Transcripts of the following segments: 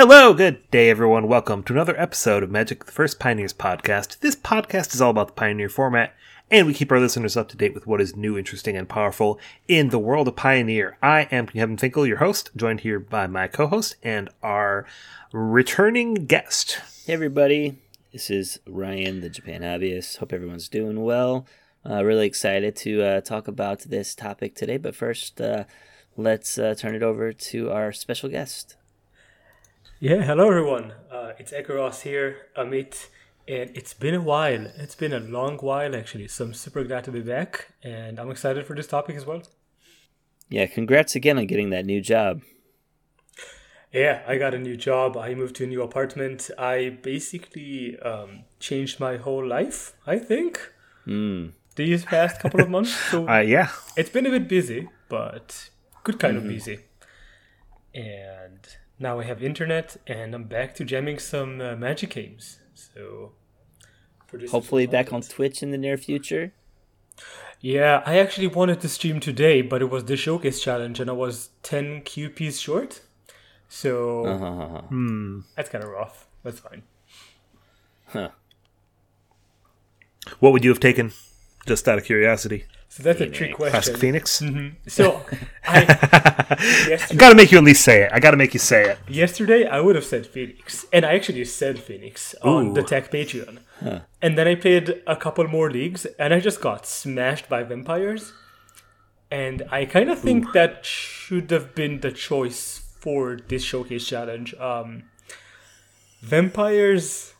Hello, good day, everyone. Welcome to another episode of Magic the First Pioneers podcast. This podcast is all about the Pioneer format, and we keep our listeners up to date with what is new, interesting, and powerful in the world of Pioneer. I am Kevin Finkel, your host, joined here by my co host and our returning guest. Hey, everybody. This is Ryan, the Japan hobbyist. Hope everyone's doing well. Uh, really excited to uh, talk about this topic today, but first, uh, let's uh, turn it over to our special guest. Yeah, hello everyone. Uh, it's Ekeross here, Amit, and it's been a while. It's been a long while actually, so I'm super glad to be back, and I'm excited for this topic as well. Yeah, congrats again on getting that new job. Yeah, I got a new job. I moved to a new apartment. I basically um, changed my whole life. I think Mm. these past couple of months. So Uh, yeah. it's been a bit busy, but good kind Mm-hmm. of busy. And now I have internet, and I'm back to jamming some uh, Magic games. So Hopefully, back on. Twitch in the near future. Yeah, I actually wanted to stream today, but it was the showcase challenge, and I was 10 QPs short. So Uh-huh. Hmm. that's kind of rough. That's fine. Huh. What would you have taken? Just out of curiosity. So that's a trick Phoenix. Ask question. Phoenix. So I, I gotta make you at least say it. I gotta make you say it. yesterday I would have said Phoenix, and I actually said Phoenix on Ooh. the Tech Patreon. And then I played a couple more leagues, and I just got smashed by vampires. And I kind of think that should have been the choice for this showcase challenge. Um, vampires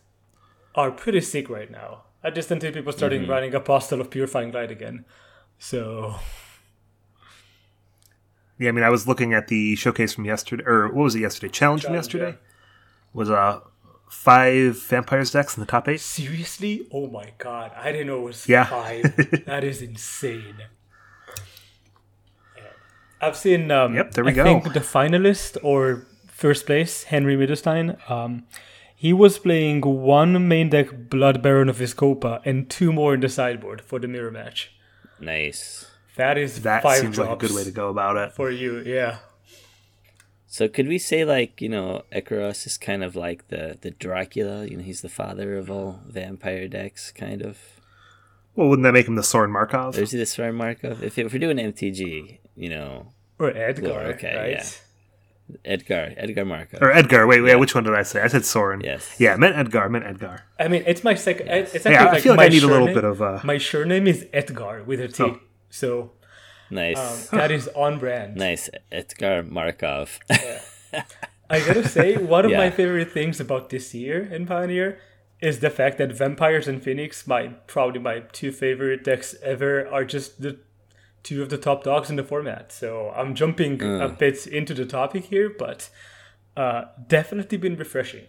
are pretty sick right now. I just until people starting running Apostle of Purifying Light again. So Yeah, I mean, I was looking at the showcase from yesterday, or what was it yesterday? Challenge, from yesterday yeah. was uh five vampires decks in the top eight. seriously, oh my god, I didn't know it was Yeah. five. that is insane. Yeah. I've seen. Um, Yep, there we I go. think the finalist or first place, Henry Middlestein. Um, he was playing one main deck Blood Baron of Vizkopa and two more in the sideboard for the mirror match. Nice. That is That five seems like a good way to go about it. for you. Yeah. So could we say like you know Ekeross is kind of like the the Dracula? You know, he's the father of all vampire decks, kind of. Well, wouldn't that make him the Sorin Markov? Is he the Star Markov. If, if we're doing MTG, you know, Or Edgar, Well, okay, right? yeah. Edgar, Edgar Markov. Or Edgar. Wait, wait. Which one did I say? I said Sorin. Yes. Yeah, I meant Edgar. I meant Edgar. I mean, it's my second. It's actually Yeah, I feel like my I need a little surname- bit of uh. My surname is Edgar with a T. Oh. So Nice, um, that is on brand. nice. Edgar Markov. I gotta say, one of my favorite things about this year in Pioneer is the fact that Vampires and Phoenix, my probably my two favorite decks ever, are just the two of the top dogs in the format. So I'm jumping a bit into the topic here, but uh, definitely been refreshing.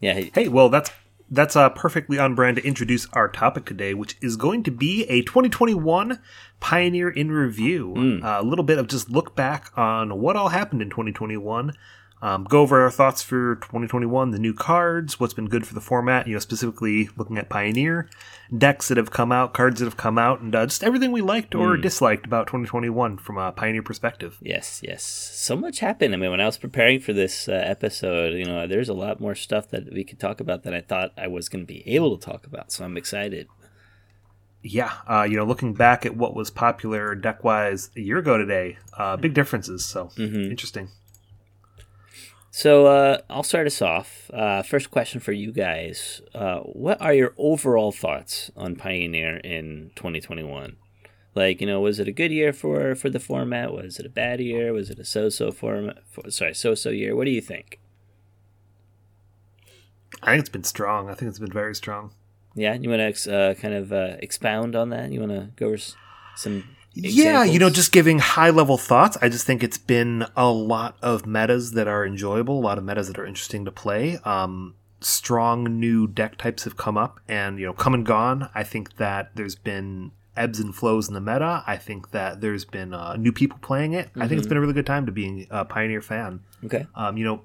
yeah, he- Hey, well, that's that's uh, perfectly on brand to introduce our topic today, which is going to be a 2021 Pioneer in review. Uh, a little bit of just look back on what all happened in 2021. Um, go over our thoughts for 2021, the new cards, what's been good for the format, you know, specifically looking at Pioneer, decks that have come out, cards that have come out, and uh, just everything we liked or disliked about 2021 from a Pioneer perspective. yes, yes. So much happened. I mean, when I was preparing for this uh, episode, you know, there's a lot more stuff that we could talk about than I thought I was going to be able to talk about. So I'm excited. Yeah, uh, you know, looking back at what was popular deck wise a year ago today, uh, big differences. So interesting. So uh, I'll start us off. Uh, first question for you guys: uh, What are your overall thoughts on Pioneer in 2021? Like, you know, was it a good year for for the format? Was it a bad year? Was it a so-so format? For, sorry, so-so year. What do you think? I think it's been strong. I think it's been very strong. Yeah, you want to ex- uh, kind of uh, expound on that? You want to go over s- some? Yeah, you know, just giving high level thoughts. I just think it's been a lot of metas that are enjoyable, a lot of metas that are interesting to play. Um, strong new deck types have come up and, you know, come and gone. I think that there's been ebbs and flows in the meta. I think that there's been uh, new people playing it. I think it's been a really good time to be a Pioneer fan. okay. Um, you know,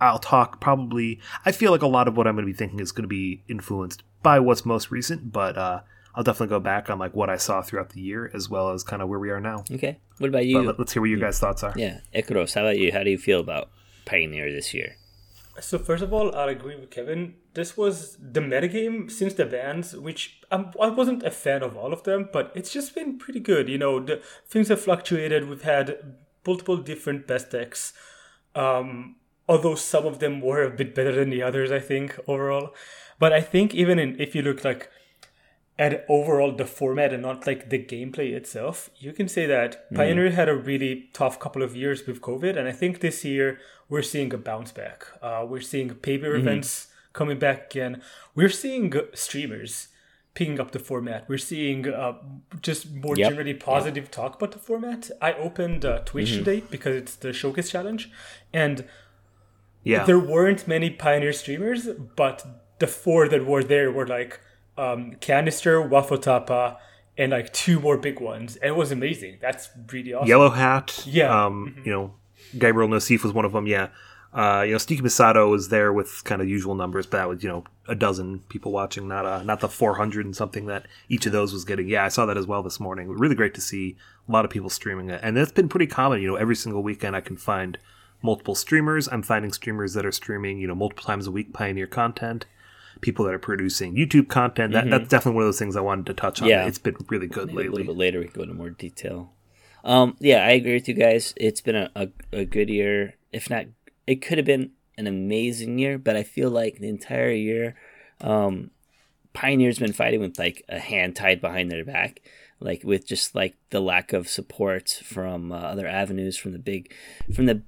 I'll talk probably. I feel like a lot of what I'm going to be thinking is going to be influenced by what's most recent, but uh, I'll definitely go back on like what I saw throughout the year as well as kind of where we are now. Okay. What about But you? let, us hear what your guys' thoughts are. yeah, Ekeross, how about you? How do you feel about Pioneer this year? So first of all, I'll agree with Kevin. This was the metagame since the bans, which I'm, I wasn't a fan of all of them, but it's just been pretty good. You know, the things have fluctuated. We've had multiple different best decks, um, although some of them were a bit better than the others. I think overall, but I think even in if you look like at overall the format and not like the gameplay itself, you can say that mm. Pioneer had a really tough couple of years with COVID, and I think this year we're seeing a bounce back. Uh, we're seeing paper mm-hmm. events coming back again. We're seeing streamers picking up the format. We're seeing uh, just more yep. generally positive yep. talk about the format. I opened uh, Twitch mm-hmm. today because it's the Showcase Challenge, and yeah, there weren't many Pioneer streamers, but the four that were there were like um, Canister, Waffle Tapa, and like two more big ones. And it was amazing. That's really awesome. Yellow Hat. Yeah. Um, mm-hmm. You know, Gabriel Nassif was one of them. Yeah. Uh, you know, Sneaky Masato was there with kind of usual numbers, but that was you know a dozen people watching, not uh, not the 400 and something that each of those was getting. Yeah, I saw that as well this morning. Really great to see a lot of people streaming it, and it's been pretty common. You know, every single weekend I can find multiple streamers. I'm finding streamers that are streaming you know multiple times a week Pioneer content people that are producing YouTube content. That, mm-hmm. That's definitely one of those things I wanted to touch on. Yeah. It's been really good Maybe lately. A little bit later, we can go into more detail. Um, yeah, I agree with you guys. It's been a, a, a good year. If not, it could have been an amazing year, but I feel like the entire year, um, Pioneer's been fighting with like a hand tied behind their back, like with just like the lack of support from uh, other avenues, from the big, from the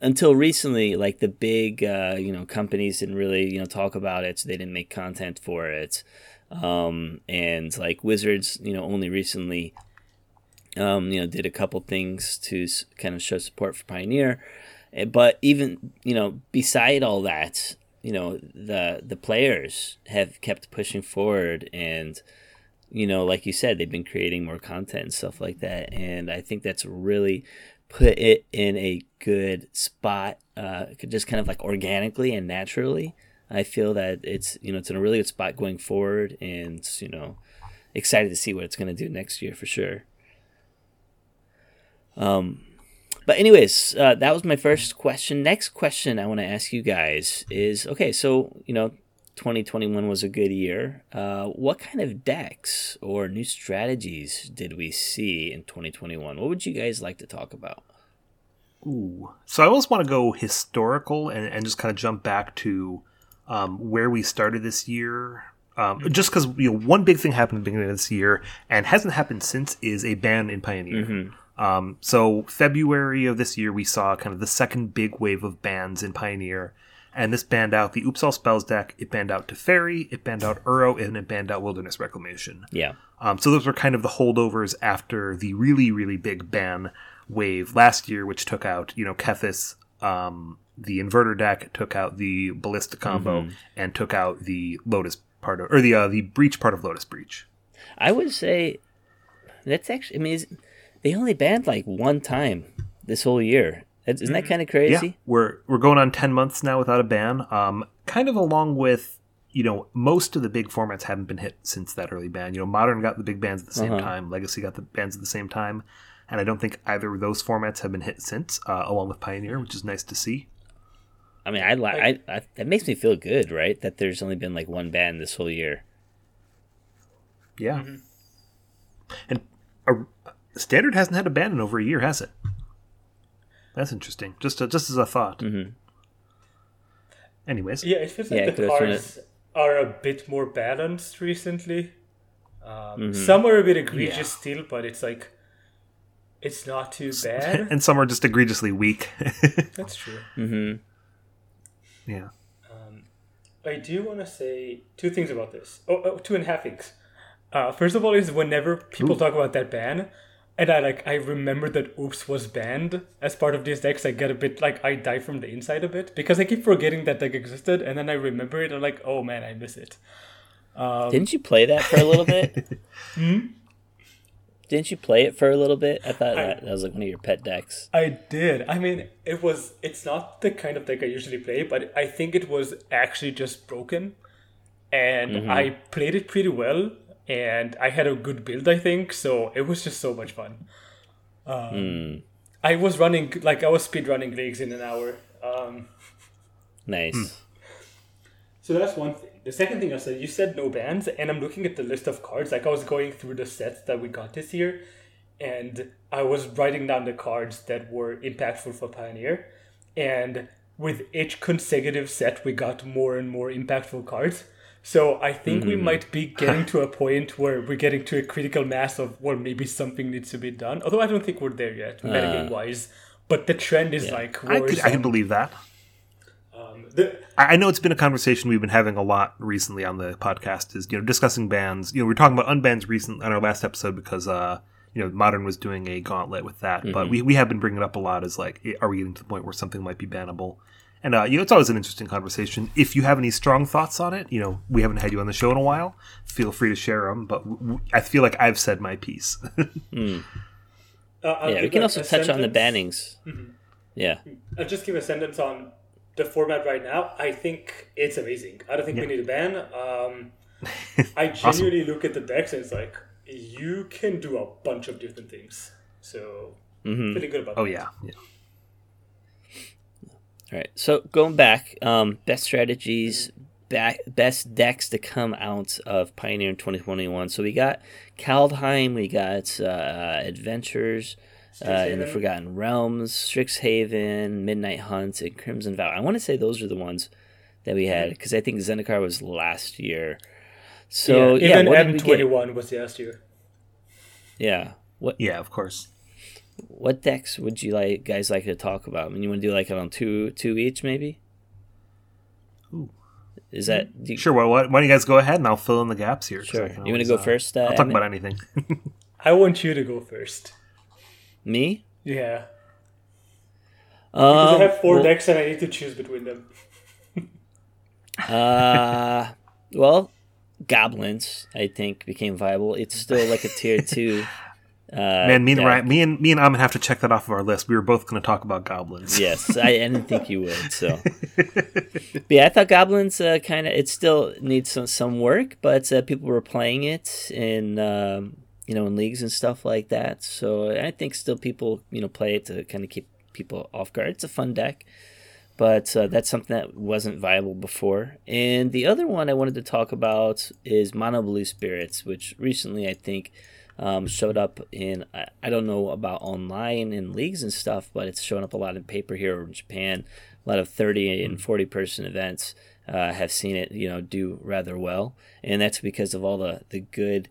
until recently, like the big, uh, you know, companies didn't really, you know, talk about it. So they didn't make content for it. Um, and like Wizards, you know, only recently, um, you know, did a couple things to kind of show support for Pioneer. Eh, but even, you know, beside all that, you know, the the players have kept pushing forward and you know, like you said, they've been creating more content and stuff like that. And I think that's really put it in a good spot, uh, just kind of like organically and naturally. I feel that it's you know it's in a really good spot going forward, and you know excited to see what it's going to do next year for sure. Um, but anyways, uh, that was my first question. Next question I want to ask you guys is okay. So you know 2021 was a good year. Uh, what kind of decks or new strategies did we see in 2021? What would you guys like to talk about? Ooh. So I always want to go historical and, and just kind of jump back to um, where we started this year. Um, mm-hmm. just because you know one big thing happened at the beginning of this year and hasn't happened since is a ban in Pioneer. Mm-hmm. Um, so February of this year we saw kind of the second big wave of bans in Pioneer and this banned out the Oops All Spells deck. It banned out Teferi, it banned out Uro, and it banned out Wilderness Reclamation. Yeah. Um, so those were kind of the holdovers after the really, really big ban wave last year, which took out, you know, Kethis, um, the Inverter deck, took out the Ballista combo, mm-hmm. and took out the Lotus part of, or the uh, the Breach part of Lotus Breach. I would say that's actually, I mean, they only banned like one time this whole year isn't that mm-hmm. kind of crazy? Yeah, we're we're going on ten months now without a ban. Um, kind of along with you know most of the big formats haven't been hit since that early ban. You know, modern got the big bans at the same uh-huh. time. Legacy got the bans at the same time, and I don't think either of those formats have been hit since, uh, along with Pioneer, which is nice to see. I mean, I, I, I that makes me feel good, right? That there's only been like one ban this whole year. Yeah, mm-hmm. and a, standard hasn't had a ban in over a year, has it? That's interesting. Just just as I thought. Mm-hmm. Anyways, yeah, it feels like yeah, the cards are a bit more balanced recently. Um, mm-hmm. Some are a bit egregious yeah. still, but it's like it's not too bad. and some are just egregiously weak. That's true. Mm-hmm. Yeah. Um, I do want to say two things about this. Oh, oh, two and a half things. Uh, first of all, is whenever people Ooh. talk about that ban, and I like I remember that Oops was banned as part of these decks. I get a bit like I die from the inside a bit because I keep forgetting that deck existed, and then I remember it. I'm like, oh man, I miss it. Um, Didn't you play that for a little bit? hmm? Didn't you play it for a little bit? I thought I, that, that was like one of your pet decks. I did. I mean, it was. It's not the kind of deck I usually play, but I think it was actually just broken, and mm-hmm. I played it pretty well and I had a good build, I think. So it was just so much fun. Um, mm. I was running like I was speed running leagues in an hour Um, Nice. so that's one thing. The second thing I said, you said no bans, and I'm looking at the list of cards. Like I was going through the sets that we got this year, and I was writing down the cards that were impactful for Pioneer. And with each consecutive set, we got more and more impactful cards. So I think we might be getting to a point where we're getting to a critical mass of well, maybe something needs to be done. Although I don't think we're there yet, metagame wise. But the trend is like I, could, I can believe that. Um, the, I know it's been a conversation we've been having a lot recently on the podcast. Is you know discussing bans. You know we are talking about unbans recently on our last episode because uh you know modern was doing a gauntlet with that, but we, we have been bringing it up a lot. As like, are we getting to the point where something might be bannable? And uh, you know it's always an interesting conversation. If you have any strong thoughts on it, you know we haven't had you on the show in a while. Feel free to share them. But w- w- I feel like I've said my piece. uh, Yeah, we give can also a touch on the sentence. bannings. Yeah. I'll just give a sentence on the format right now. I think it's amazing. I don't think we need a ban. Um, I genuinely look at the decks and it's like you can do a bunch of different things. So feeling good about oh that. yeah, yeah. All right. So going back, um, best strategies, back, best decks to come out of Pioneer in 2021. So we got Kaldheim, we got uh, Adventures, uh, in the Forgotten Realms, Strixhaven, Midnight Hunt, and Crimson Vow. I want to say those are the ones that we had because I think Zendikar was last year. So yeah, yeah, even what did we get? M21 was last year. Yeah. What Yeah, of course. What decks would you like guys like to talk about? I mean, you want to do like it on two two each maybe? Ooh. Is that do you, Sure. Well, why why don't you guys go ahead and I'll fill in the gaps here. Sure. You want to go uh, first? Uh, I'll talk Emmett? about anything. I want you to go first. Me? Yeah. Because Um, I have four well, decks and I need to choose between them. Uh, well, goblins I think became viable. It's still like a tier two. Uh, Man, me and. Ryan, me and me and Amin have to check that off of our list. We were both going to talk about goblins. Yes, I, I didn't think you would. So, but yeah, I thought goblins uh, kind of it still needs some some work, but uh, people were playing it in um, you know in leagues and stuff like that. So I think still people you know play it to kind of keep people off guard. It's a fun deck, but uh, that's something that wasn't viable before. And the other one I wanted to talk about is Mono Blue Spirits, which recently I think um, showed up in I, I don't know about online in leagues and stuff, but it's showing up a lot in paper here in Japan. A lot of thirty and forty person events uh, have seen it, you know, do rather well, and that's because of all the the good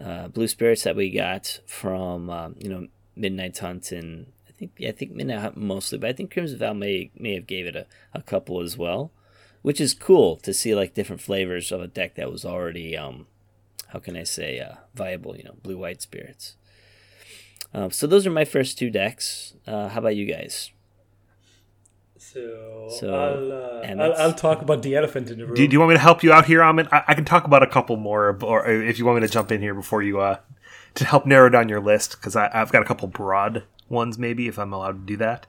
uh, blue spirits that we got from um, you know Midnight Hunt and I think yeah, I think Midnight Hunt mostly, but I think Crimson Vow may may have gave it a, a couple as well, which is cool to see like different flavors of a deck that was already um, how can I say uh, viable, you know, blue white spirits. Um, so those are my first two decks. Uh, how about you guys? So, So, I'll, uh, I'll I'll talk about the elephant in the room. Do, do you want me to help you out here, Amin? I, I can talk about a couple more, or if you want me to jump in here before you, uh, to help narrow down your list, because I've got a couple broad ones, maybe if I'm allowed to do that.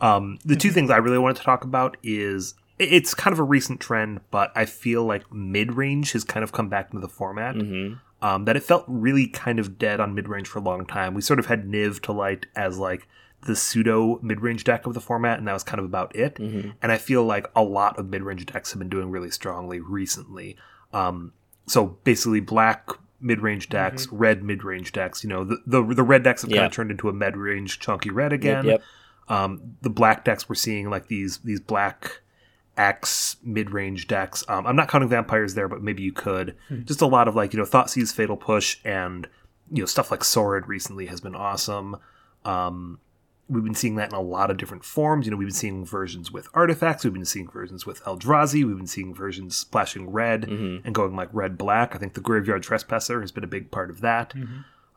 Um, the two things I really wanted to talk about is it- it's kind of a recent trend, but I feel like mid range has kind of come back into the format. Um, that it felt really kind of dead on mid range for a long time. We sort of had Niv to light as like the pseudo mid range deck of the format, and that was kind of about it. And I feel like a lot of mid range decks have been doing really strongly recently. Um, so basically, black mid range decks, red mid range decks. You know, the the, the red decks have kind of turned into a mid range chunky red Yep, again yep. um, the black decks we're seeing like these these black X mid range decks. Um, I'm not counting vampires there, but maybe you could. Just a lot of like you know Thoughtseize, Fatal Push, and you know stuff like Sword recently has been awesome. Um, we've been seeing that in a lot of different forms. You know, we've been seeing versions with artifacts. We've been seeing versions with Eldrazi. We've been seeing versions splashing red and going like red black. I think the Graveyard Trespasser has been a big part of that.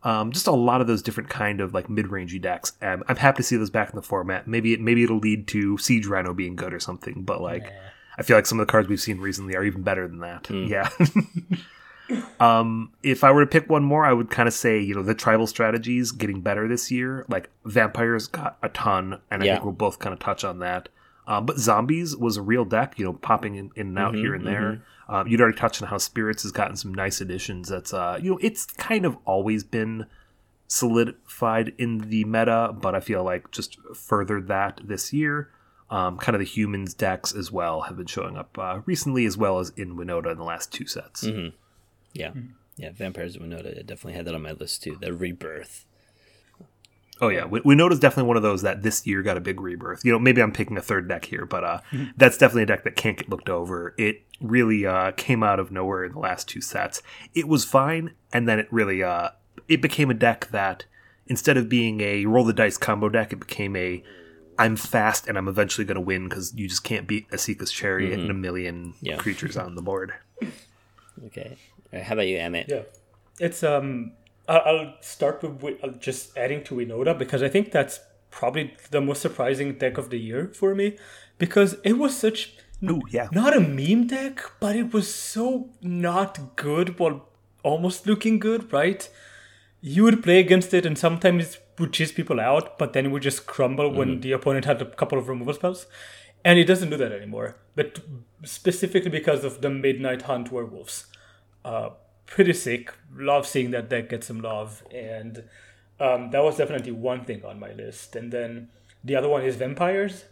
Um, just a lot of those different kind of like mid-rangey decks. Um, I'm happy to see those back in the format. Maybe it maybe it'll lead to Siege Rhino being good or something. But like, I feel like some of the cards we've seen recently are even better than that. Yeah. um, if I were to pick one more, I would kind of say you know the tribal strategies getting better this year. Like vampires got a ton, and I Yeah. think we'll both kind of touch on that. Um, but zombies was a real deck, you know, popping in, in and out here and there. Um, you'd already touched on how spirits has gotten some nice additions. That's uh, you know, it's kind of always been solidified in the meta, but I feel like just furthered that this year. um, kind of the humans decks as well have been showing up uh, recently, as well as in Winota in the last two sets. Yeah, yeah. Vampires of Winota. I definitely had that on my list too. The rebirth. Oh yeah, we, Winota's definitely one of those that this year got a big rebirth. You know, maybe I'm picking a third deck here, but uh, that's definitely a deck that can't get looked over. It really uh, came out of nowhere in the last two sets. It was fine, and then it really uh, it became a deck that instead of being a roll the dice combo deck, it became a I'm fast and I'm eventually going to win because you just can't beat Esika's Chariot and a million Yeah. creatures on the board. Okay. How about you, Emmett? Yeah, it's um. I'll, start with just adding to Winota because I think that's probably the most surprising deck of the year for me because it was such Ooh, yeah. not a meme deck, but it was so not good while almost looking good, right? You would play against it and sometimes it would chase people out, but then it would just crumble when the opponent had a couple of removal spells. And it doesn't do that anymore. But specifically because of the Midnight Hunt werewolves. Uh, pretty sick. Love seeing that deck get some love. And um, that was definitely one thing on my list. And then the other one is vampires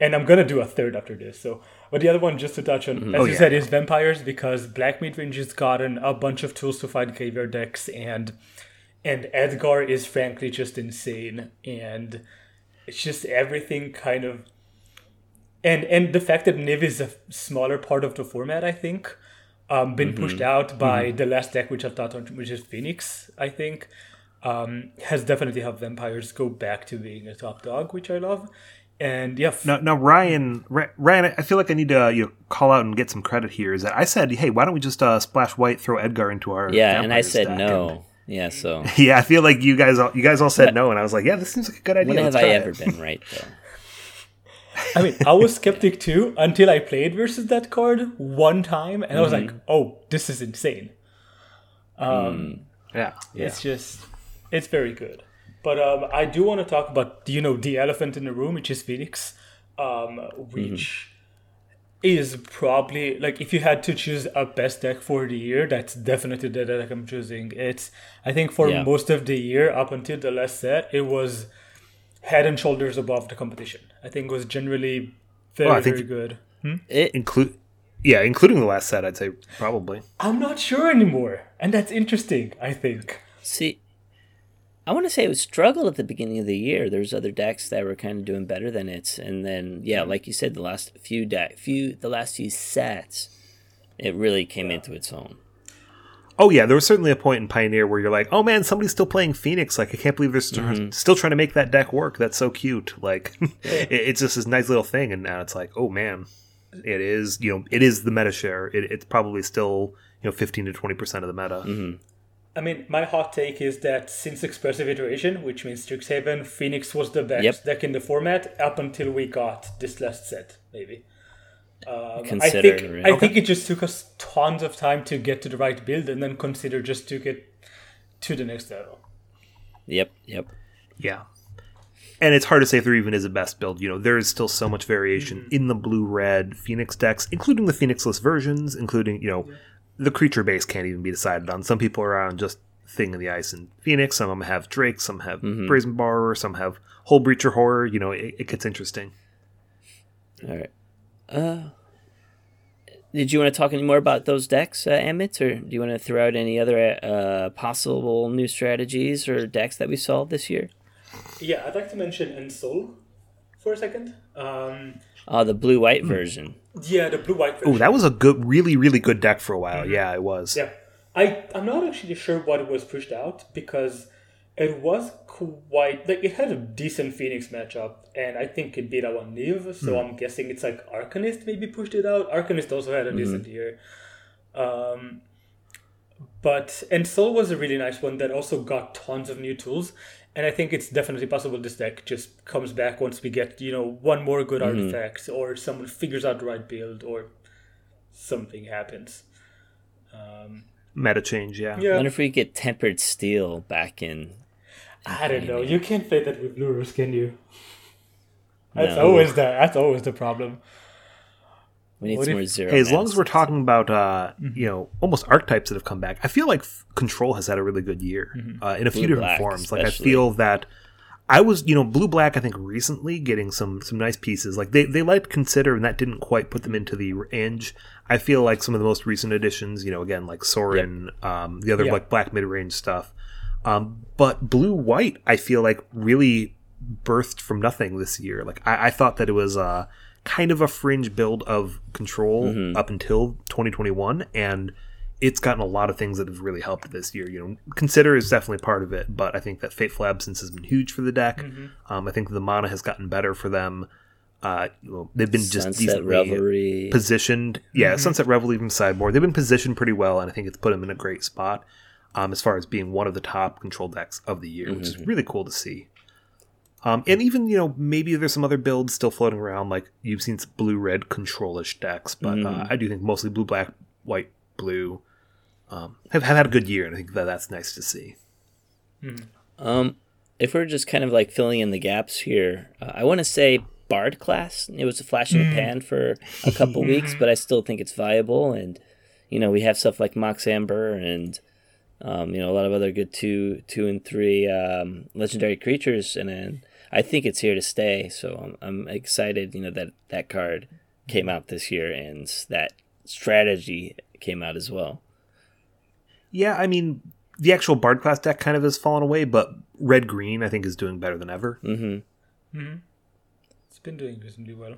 and I'm gonna do a third after this. So, but the other one, just to touch on, as Oh, you yeah. said, is vampires because Black Midrange has gotten a bunch of tools to fight graveyard decks, and and Edgar is frankly just insane, and it's just everything kind of, and and the fact that Niv is a smaller part of the format, I think, um, been pushed out by the last deck which I've thought on, which is Phoenix, I think. Um, has definitely helped vampires go back to being a top dog, which I love. And yeah, f- Now, now Ryan, Ryan, I feel like I need to uh, you know, call out and get some credit here. Is that I said, hey, why don't we just uh, splash white, throw Edgar into our Yeah, and I said deck? no. And- Yeah, so yeah, I feel like you guys, all, you guys all said no, and I was like, yeah, this seems like a good idea. when have Let's I try ever it. been right though? I mean, I was skeptic too until I played versus that card one time, and I was like, "Oh, this is insane." Um, Yeah, yeah. It's just, it's very good. But um, I do want to talk about, you know, the elephant in the room, which is Phoenix, um, which is probably like if you had to choose a best deck for the year, that's definitely the deck I'm choosing. It's, I think, for Yeah. most of the year up until the last set, it was head and shoulders above the competition. I think was generally very, Well, I think- very good. Hmm? It, Include, yeah, including the last set, I'd say probably. I'm not sure anymore, and that's interesting. I think. see, I want to say it was struggled at the beginning of the year. There's other decks that were kind of doing better than it, and then yeah, mm-hmm. like you said, the last few deck, few the last few sets, it really came into its own. Oh yeah, there was certainly a point in Pioneer where you're like, oh man, somebody's still playing Phoenix. Like I can't believe they're st- Mm-hmm. still trying to make that deck work. That's so cute. Like it, it's just this nice little thing, and now it's like, oh man, it is. You know, it is the meta share. It, it's probably still you know 15 to 20 percent of the meta. Mm-hmm. I mean, my hot take is that since Expressive Iteration, which means Strixhaven, Phoenix was the best Yep. deck in the format up until we got this last set, maybe. Um, I think right? I think it just took us tons of time to get to the right build, and then Consider just took it to the next level. Yep, yep. Yeah. And it's hard to say if there even is a best build. You know, there is still so much variation in the blue red Phoenix decks, including the Phoenixless versions, including, you know, the creature base can't even be decided on. Some people are on just Thing in the Ice and Phoenix, some of them have Drake, some have Brazen Borrower, some have Hullbreaker Horror. You know, it, it gets interesting. All right. Uh, did you want to talk any more about those decks, uh, Emmett, or do you want to throw out any other uh, possible new strategies or decks that we saw this year? Yeah, I'd like to mention Ensoul for a second. Um, Oh, the blue white version. yeah, the blue white Oh, that was a good, really, really good deck for a while. Yeah, it was. Yeah, I I'm not actually sure what it was pushed out because it was quite like it had a decent Phoenix matchup, and I think it beat out on Niv. So I'm guessing it's like Arcanist maybe pushed it out. Arcanist also had a decent year. Um, but Ensoul was a really nice one that also got tons of new tools. And I think it's definitely possible this deck just comes back once we get, you know, one more good artifact or someone figures out the right build or something happens. Um, Meta change, yeah. I yeah. wonder if we get tempered steel back in. I don't know. You can't play that with Lurrus, can you? That's No. always the that's always the problem. We need What some if- more zero. Hey, as long as we're talking about uh, you know almost archetypes that have come back, I feel like f- Control has had a really good year uh, in a few different black, forms. Like I feel that I was, you know, blue black. I think recently getting some some nice pieces. Like they they liked consider, and that didn't quite put them into the range. I feel like some of the most recent additions, you know, again like Sorin, um, the other Yeah. like black mid range stuff. Um, but blue white, I feel like really birthed from nothing this year. Like I, I thought that it was uh, kind of a fringe build of control up until 2021, and it's gotten a lot of things that have really helped this year. You know, consider is definitely part of it, but I think that Fateful Absence has been huge for the deck. Um, I think the mana has gotten better for them. Uh, you know, they've been just Sunset decently Revelry. positioned. Yeah, Sunset Revelry from sideboard. They've been positioned pretty well, and I think it's put them in a great spot um, as far as being one of the top control decks of the year, which is really cool to see. Um, and even you know maybe there's some other builds still floating around, like you've seen some blue red controlish decks, but uh, I do think mostly blue black white blue um, have have had a good year, and I think that that's nice to see. Um, if we're just kind of like filling in the gaps here, uh, I want to say Bard class. It was a flash in the pan for a couple weeks, but I still think it's viable. And you know, we have stuff like Mox Amber and um, you know a lot of other good two, two and three um, legendary creatures, and then I think it's here to stay. So I'm, I'm excited. You know that that card came out this year, and that strategy came out as well. Yeah, I mean the actual Bard class deck kind of has fallen away, but red green I think is doing better than ever. Mm-hmm. It's been doing reasonably well.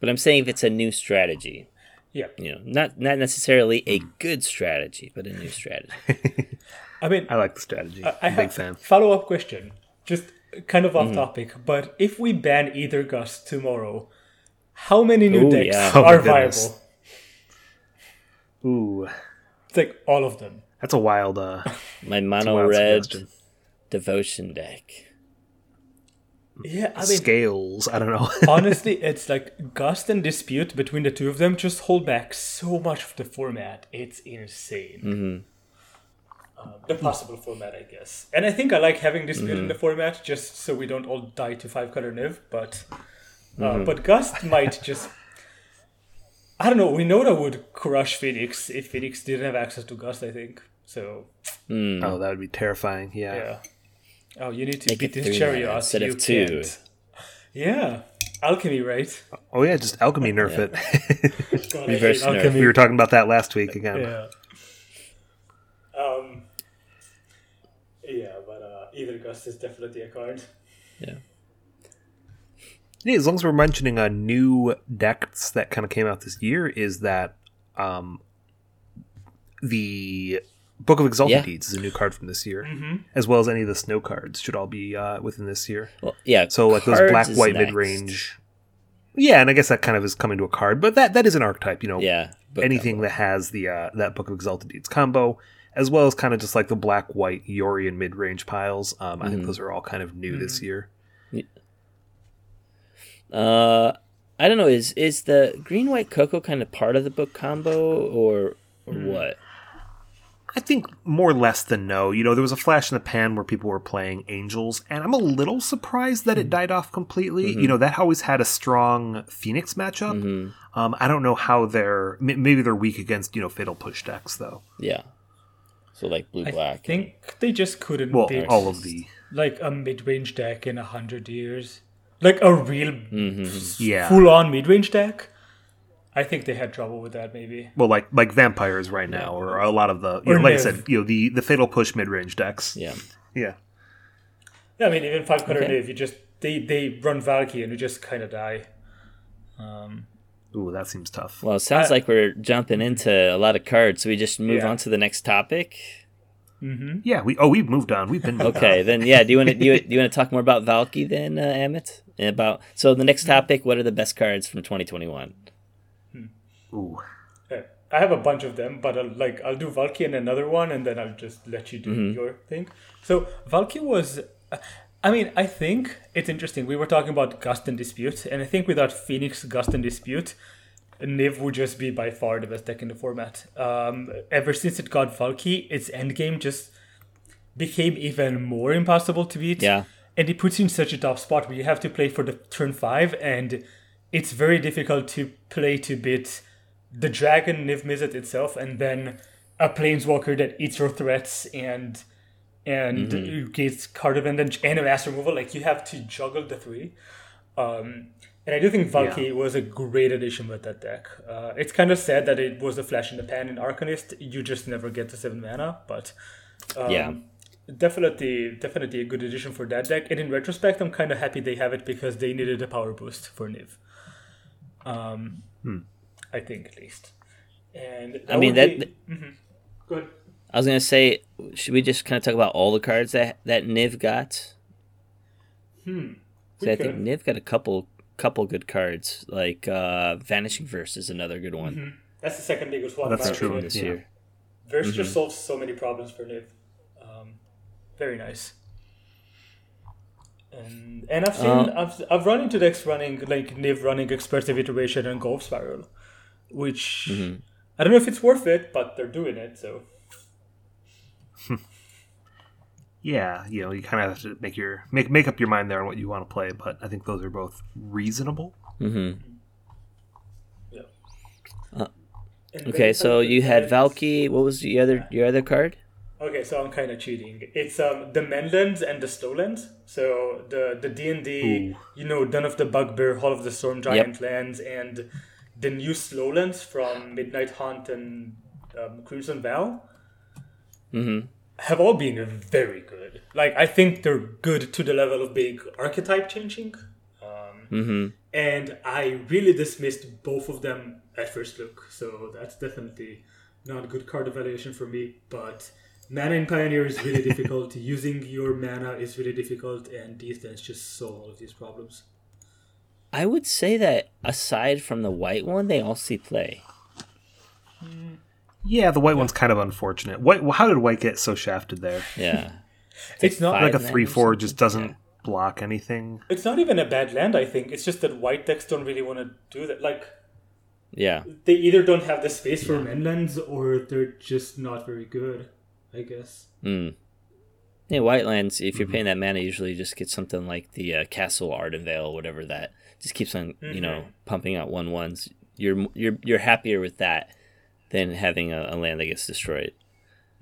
But I'm saying if it's a new strategy, Yeah. you know, not not necessarily a good strategy, but a new strategy. I mean, I like the strategy. I I'm a big fan. follow up question, just kind of off Mm. topic. But if we ban Aether Gust tomorrow, how many new Ooh, decks yeah. Oh are goodness. viable? Ooh, It's like all of them. that's a wild, uh, My mono wild red suggestion. devotion deck. Yeah, I mean, Scales. I don't know. honestly, it's like Gust and Dispute between the two of them just hold back so much of the format. It's insane. Mm-hmm. Uh, the possible format, I guess. And I think I like having Dispute Mm-hmm. in the format just so we don't all die to five color Niv. But uh, Mm-hmm. but Gust might just. I don't know. We know that would crush Phoenix if Phoenix didn't have access to Gust. I think so. Mm. oh, that would be terrifying. Yeah. Yeah. Oh, you need to Make beat it this three chariot instead you of two. can't. Yeah, alchemy, right? Oh yeah, just alchemy nerf it. God, Reverse nerf. alchemy. we were talking about that last week again. Yeah. Um. Yeah, but uh, Aether Gust is definitely a card. Yeah. Yeah, as long as we're mentioning a new decks that kind of came out this year, is that um, the Book of Exalted Yeah. Deeds is a new card from this year, as well as any of the snow cards should all be uh, within this year. Well, yeah. So like those black white mid range. Yeah, and I guess that kind of is coming to a card, but that that is an archetype, you know. Yeah. anything combo. that has the uh, that Book of Exalted Deeds combo, as well as kind of just like the black white Yorion mid range piles. Um, I think Mhm. those are all kind of new this year. Uh, I don't know. Is is the green white cocoa kind of part of the book combo or or Hmm. what? I think more or less than no. You know, there was a flash in the pan where people were playing Angels, and I'm a little surprised that it died off completely. You know, that always had a strong Phoenix matchup. Mhm. Um, I don't know how they're maybe they're weak against you know Fatal Push decks though. Yeah. So like blue black. I black. think they just couldn't Well, beat all of the like a mid-range deck in a hundred years, like a real Mm-hmm. yeah. full-on mid-range deck. I think they had trouble with that. Maybe. Well, like like vampires right now, or a lot of the you know, like I said, you know the the Fatal Push mid range decks. Yeah. Yeah. Yeah, I mean, even five color Okay. Niv, you just they they run Valki and you just kind of die. Um, Ooh, that seems tough. Well, it sounds I- like we're jumping into a lot of cards. So we just move Yeah. on to the next topic. mm-hmm. Yeah, we oh we've moved on. We've been moved Okay, on. then yeah. Do you want to do you, do you want to talk more about Valki then, uh, Amit? About so the next topic. What are the best cards from 2021? Ooh. Yeah, I have a bunch of them, but I'll, like I'll do Valki and another one, and then I'll just let you do mm-hmm. your thing. So Valki was, uh, I mean, I think it's interesting. We were talking about Gust and Dispute, and I think without Phoenix, Gust and Dispute, Niv would just be by far the best deck in the format. Um, ever since it got Valki, its endgame just became even more impossible to beat. Yeah. And it puts you in such a tough spot where you have to play for the turn five, and it's very difficult to play to beat the dragon Niv Mizzet itself, and then a planeswalker that eats your threats and and it gains card advantage and a mass removal. Like you have to juggle the three. Um, and I do think Valki was a great addition with that deck. Uh, it's kind of sad that it was a flash in the pan in Arcanist. You just never get the seven mana, but um, Yeah. definitely, definitely a good addition for that deck. And in retrospect, I'm kind of happy they have it because they needed a power boost for Niv. Um, I think at least. And I mean, that- be- Mhm. Go ahead. I was gonna say, should we just kind of talk about all the cards that that Niv got? Hmm. 'Cause I think. Niv got a couple couple good cards, like uh, Vanishing Verse is another good one That's the second biggest one. That's in my true, this yeah. year. Verse just solves so many problems for Niv. Um, very nice. And and I've seen Uh, I've I've run into decks running like Niv running expressive iteration and golf spiral, which I don't know if it's worth it, but they're doing it. So Yeah, you know, you kind of have to make your make make up your mind there on what you want to play, but I think those are both reasonable. Mm-hmm. yeah. Uh, Okay, so you had decks- Valki. What was the other your other card? Okay, so I'm kind of cheating. It's um the Manlands and the Slowlands. So the the D and D, you know, Den of the Bugbear, Hall of the Storm Giant lands, and the new Slowlands from Midnight Hunt and um, Crimson Vow hmm have all been very good. Like I think they're good to the level of being archetype changing. Um, hmm and I really dismissed both of them at first look. So that's definitely not a good card evaluation for me. But mana in Pioneer is really difficult. Using your mana is really difficult, and these things just solve all of these problems. I would say that aside from the white one, they all see play. Yeah, the white one's kind of unfortunate. White, how did white get so shafted there? Yeah. It's not Like a three four just doesn't block anything. it's not even a bad land. I think it's just that white decks don't really want to do that. Like Yeah. they either don't have the space for manlands, or they're just not very good. I guess. Mm. Yeah, white lands. If Mm-hmm. you're paying that mana, usually you just get something like the uh, Castle Ardenvale, whatever that just keeps on, you know, Mm-hmm. pumping out one ones. You're you're you're happier with that than having a, a land that gets destroyed.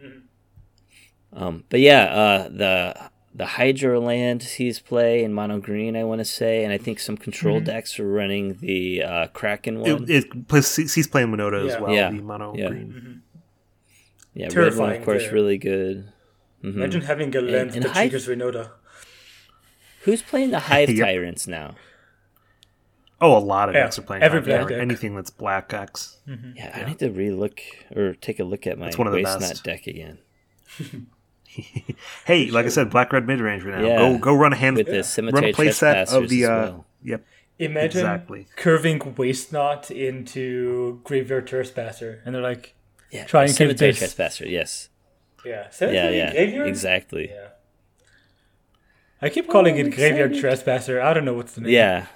Mm-hmm. Um, but yeah, uh, the the Hydro land sees play in mono green, I want to say, and I think some control Mm-hmm. decks are running the uh, Kraken one. It, it plays, he's playing Winota as Yeah. well. Yeah. The mono Yeah. green. yeah, red one, of course, there. really good. Mhm. Imagine having a land and that Hyd- triggers Winota. Who's playing the Hive Yep. Tyrants now? Oh, a lot of Yeah, decks are playing every Hive black deck. Anything that's black X. Yeah, I need to relook or take a look at my It's one of the Waste best. Nut deck again. Hey, like I said, black red mid range right now. Yeah. Go go run a hand With the run Cemetery a play set of the as uh well. Yep. Imagine Exactly. curving Waste Not into Graveyard Trespasser, and they're like, Yeah, Try and kill Cemetery base. Trespasser, yes. Yeah, Yeah, yeah, Graveyard? exactly. Yeah. I keep calling Oh, it Graveyard excited. Trespasser. I don't know what's the name. Yeah,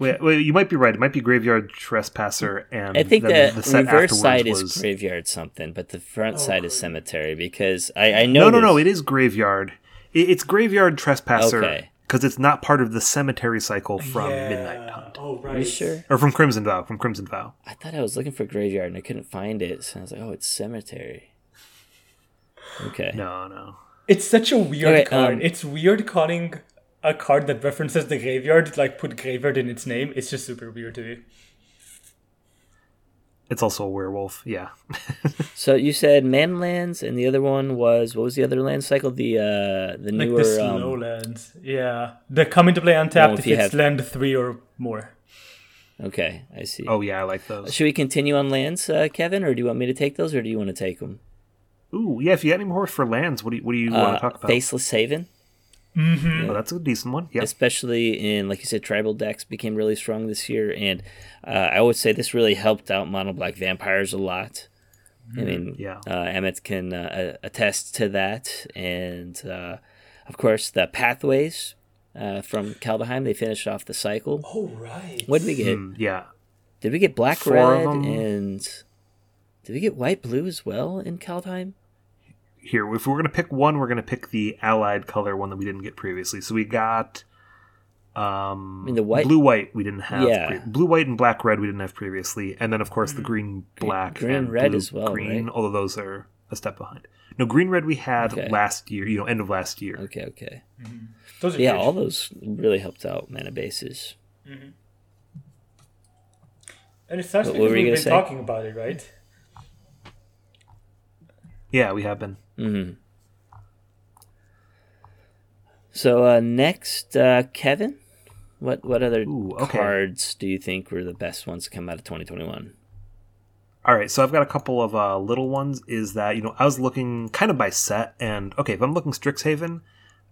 Wait, wait, you might be right. It might be Graveyard Trespasser, and I think then the, set reverse side was... is graveyard something, but the front Oh, side is cemetery because I, I know No, no, no. It is Graveyard. It, it's Graveyard Trespasser Okay. because it's not part of the cemetery cycle from Yeah. Midnight Hunt Oh, right. Are you sure? or from Crimson Vow. From Crimson Vow. I thought I was looking for graveyard and I couldn't find it, so I was like, oh, it's cemetery. Okay. No, no. It's such a weird Okay, card. um, it's weird calling a card that references the graveyard, like put graveyard in its name. It's just super weird to me. It's also a werewolf. Yeah. So you said Manlands, and the other one was what was the other land cycle? The uh, the Like newer. the um, slow lands. Yeah. They come into play untapped Well, if if, you it's have- land three or more. okay, I see. oh yeah, I like those. Should we continue on lands, uh, Kevin, or do you want me to take those, or do you want to take them? Ooh, yeah. If you got any more for lands, what do you, what do you want Uh, to talk about? Faceless Haven, Oh, that's a decent one. Yeah. especially in like you said, tribal decks became really strong this year, and uh, I would say this really helped out mono black vampires a lot. I mean, Yeah. uh, Emmett can uh, attest to that, and uh, of course the pathways uh, from Kaldheim. They finished off the cycle. Oh, right. What did we get? Mm, yeah. Did we get black, Four red, and did we get white, blue as well in Kaldheim? Here, if we're gonna pick one, we're gonna pick the allied color one that we didn't get previously. So we got um I mean, the white- blue white we didn't have Yeah. pre- blue white and black red we didn't have previously and then of course the mm. green black green, and red blue as well, green right? all those are a step behind. No, green red we had Okay. last year. You know, end of last year. Okay, okay. Mm-hmm. Those are Yeah, huge. all those really helped out mana bases. Mm-hmm. and it's nice What because were you we've gonna been say? talking about it, right? Yeah, we have been. hmm So uh, next, uh, Kevin, what what other Ooh, okay. cards do you think were the best ones to come out of 2021? All right, so I've got a couple of uh, little ones. Is that you know I was looking kind of by set, and okay, if I'm looking Strixhaven,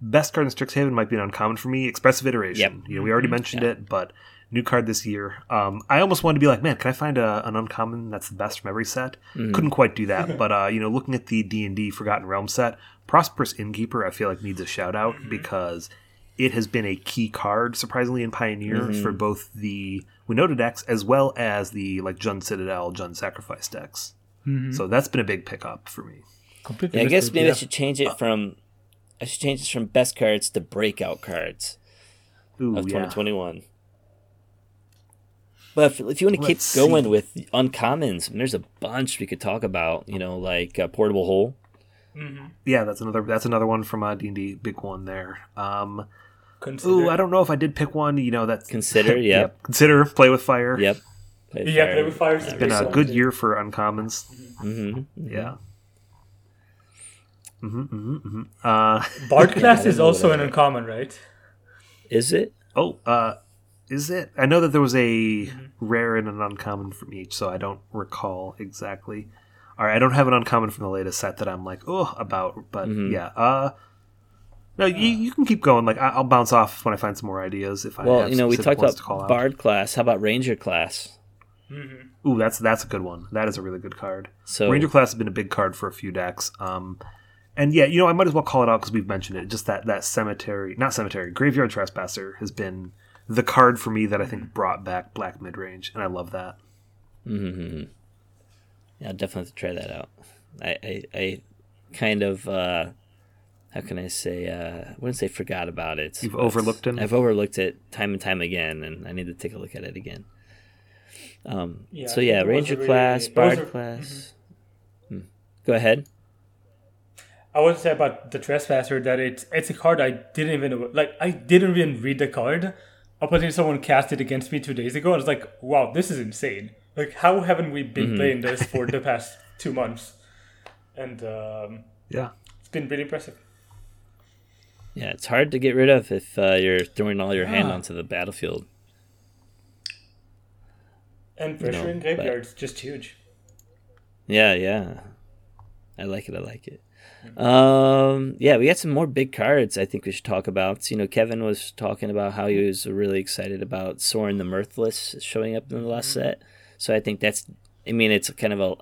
best card in Strixhaven might be an uncommon for me. Expressive Iteration. Yep. Mm-hmm. You know, we already mentioned it, but new card this year. Um, I almost wanted to be like, man, can I find a, an uncommon that's the best from every set? Mm-hmm. Couldn't quite do that, but uh, you know, looking at the D and D Forgotten Realm set, Prosperous Innkeeper, I feel like needs a shout out because it has been a key card, surprisingly, in Pioneer Mm-hmm. for both the Winota decks as well as the like Jund Citadel, Jund Sacrifice decks. So that's been a big pickup for me. Yeah, I guess maybe yeah. I should change it from I should change this from best cards to breakout cards Ooh, of yeah. 2021. But if, if you want to keep Let's going see. with uncommons, there's a bunch we could talk about. You know, like uh, portable hole. Yeah, that's another that's another one from uh, D and D, big one there. Um, Consider. ooh, I don't know if I did pick one. You know, that's Consider, yep. Consider play with fire. Yep. Play Yeah, Play with Fire is been a good year for uncommons. hmm Yeah. hmm hmm hmm Uh, Bard class is also an uncommon, right? Is it? oh, uh, is it? I know that there was a rare and an uncommon from each, so I don't recall exactly. All right, I don't have an uncommon from the latest set that I'm like, oh, about, but Mm-hmm. yeah. Uh, no, you, you can keep going. Like I- I'll bounce off when I find some more ideas. If I Well, you know, we talked about to call out. Bard class. How about Ranger class? Ooh, that's that's a good one. That is a really good card. So Ranger class has been a big card for a few decks. Um, and yeah, you know, I might as well call it out because we've mentioned it. Just that that cemetery, not cemetery, graveyard trespasser has been the card for me that I think brought back black mid range, and I love that. yeah, I'll definitely have to try that out. I, I, I kind of, uh, how can I say, uh, I wouldn't say forgot about it. You've overlooked it? I've overlooked it time and time again, and I need to take a look at it again. Um, Yeah, so yeah, Ranger really- class, Bard are- mm-hmm. class. Hmm. Go ahead. I want to say about the trespasser that it's it's a card I didn't even like. I didn't even read the card until someone cast it against me two days ago. I was like, "Wow, this is insane! Like, how haven't we been Mm-hmm. playing this for the past two months?" And um, Yeah, it's been really impressive. Yeah, it's hard to get rid of if uh, you're throwing all your hand onto the battlefield. And pressure know, in graveyards just huge. Yeah, yeah. I like it. I like it. Um, yeah, we got some more big cards I think we should talk about. You know, Kevin was talking about how he was really excited about Sorin the Mirthless showing up in the last set. So I think that's, I mean, it's kind of a,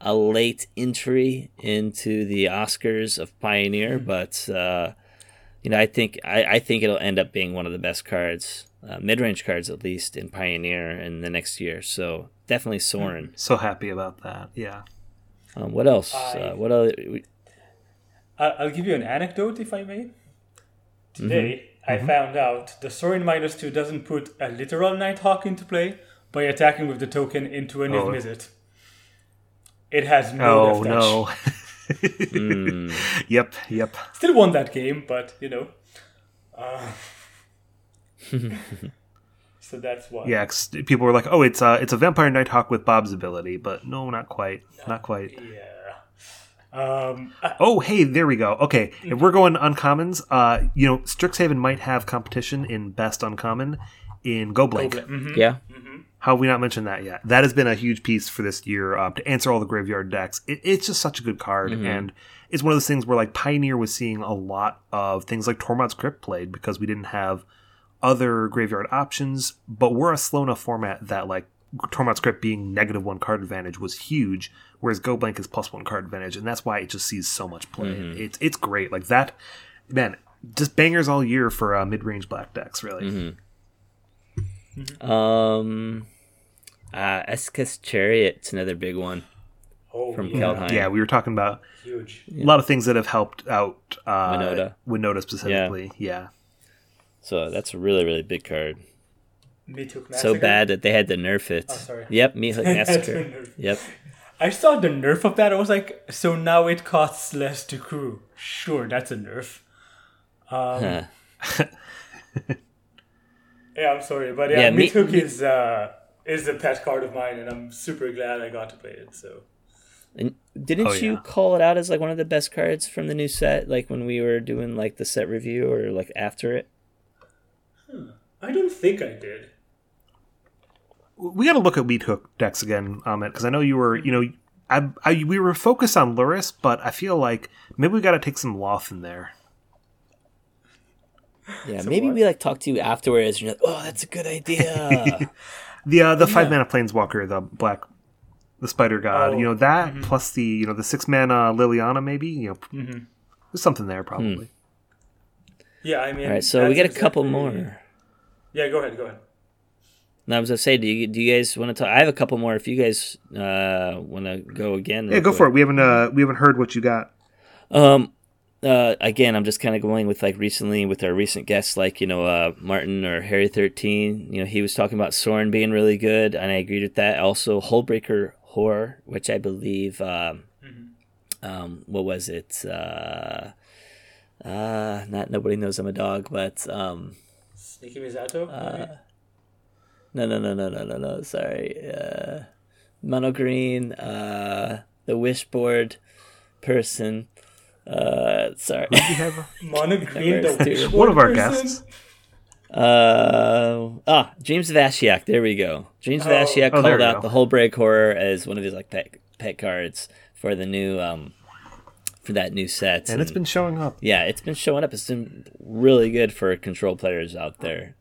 a late entry into the Oscars of Pioneer, but, uh, you know, I think, I, I think it'll end up being one of the best cards, uh, mid range cards at least, in Pioneer in the next year. So definitely Sorin. so happy about that. Yeah. Um, what else? I- Uh, what other? I'll give you an anecdote if I may. Today, Mm-hmm. I found out the Sorin minus two doesn't put a literal Nighthawk into play by attacking with the token into an Oh. Mizzet. It has no Oh no. Hmm. Yep. Yep. Still won that game, but you know. Uh, so that's why. Yeah. 'cause people were like, "Oh, it's uh, it's a vampire nighthawk with Bob's ability," but no, not quite. Not quite. Yeah. Um, I- Oh, hey, there we go. Okay, if we're going uncommons, uh, you know, Strixhaven might have competition in best uncommon in Go Blank. mhm. Yeah. How have we not mentioned that yet? That has been a huge piece for this year uh, to answer all the graveyard decks. It, it's just such a good card, and it's one of those things where like Pioneer was seeing a lot of things like Tormod's Crypt played because we didn't have other graveyard options, but we're a slow enough format that like Tormod's Crypt being negative one card advantage was huge, whereas Go Blank is plus one card advantage, and that's why it just sees so much play. It's it's great, like that, man. Just bangers all year for uh, mid range black decks, really. Um, uh, Esika's Chariot's another big one Oh, from yeah, Kaldheim. Yeah, we were talking about huge. a lot of things that have helped out uh, Winota. Winota specifically. Yeah. So that's a really, really big card. Me took So bad that they had to nerf it. Oh, sorry. Yep, Meat Hook Massacre. nerf. Yep. I saw the nerf of that. I was like, so now it costs less to crew. Sure, that's a nerf. Um, Huh. yeah, I'm sorry, but yeah, Yeah, me- Meathook me- is uh, is a pet card of mine, and I'm super glad I got to play it. So And didn't Oh, you yeah. call it out as like one of the best cards from the new set, like when we were doing like the set review or like after it? I don't think I did. We got to look at Wheat Hook decks again, Ahmet, because I know you were, you know, I, I we were focused on Lurrus, but I feel like maybe we got to take some Lolth in there. Yeah, So maybe what? we like talk to you afterwards and you're like, oh, that's a good idea. The uh, the five Yeah. mana planeswalker, the black, the spider god. Oh, You know that plus the you know the six mana Liliana, maybe you know, Mm-hmm. there's something there probably. Yeah, I mean. All right, so we that's got a couple more. Yeah, go ahead, go ahead. No, I was gonna say, do you do you guys want to talk? I have a couple more. If you guys uh, want to go again, Yeah, go for it. We haven't uh, we haven't heard what you got. Um, uh, again, I'm just kind of going with like recently with our recent guests, like you know uh, Martin or Harry Thirteen. You know, he was talking about Sorin being really good, and I agreed with that. Also, Hullbreaker Horror, which I believe, um, um, what was it? Uh, uh, not nobody knows I'm a dog, but um, Sneaky Misato? maybe? No, no, no, no, no, no, no. Sorry, uh, Mono Green, uh, the Wishboard person. Uh, sorry. We have Mono Green, the Wishboard one of our guests. Uh ah, James Vashiak. There we go. James Oh. Vashiak Oh, called out go. the Hullbreaker Horror as one of his like pet pet cards for the new um for that new set. and it's been showing up. yeah, it's been showing up. It's been really good for control players out there.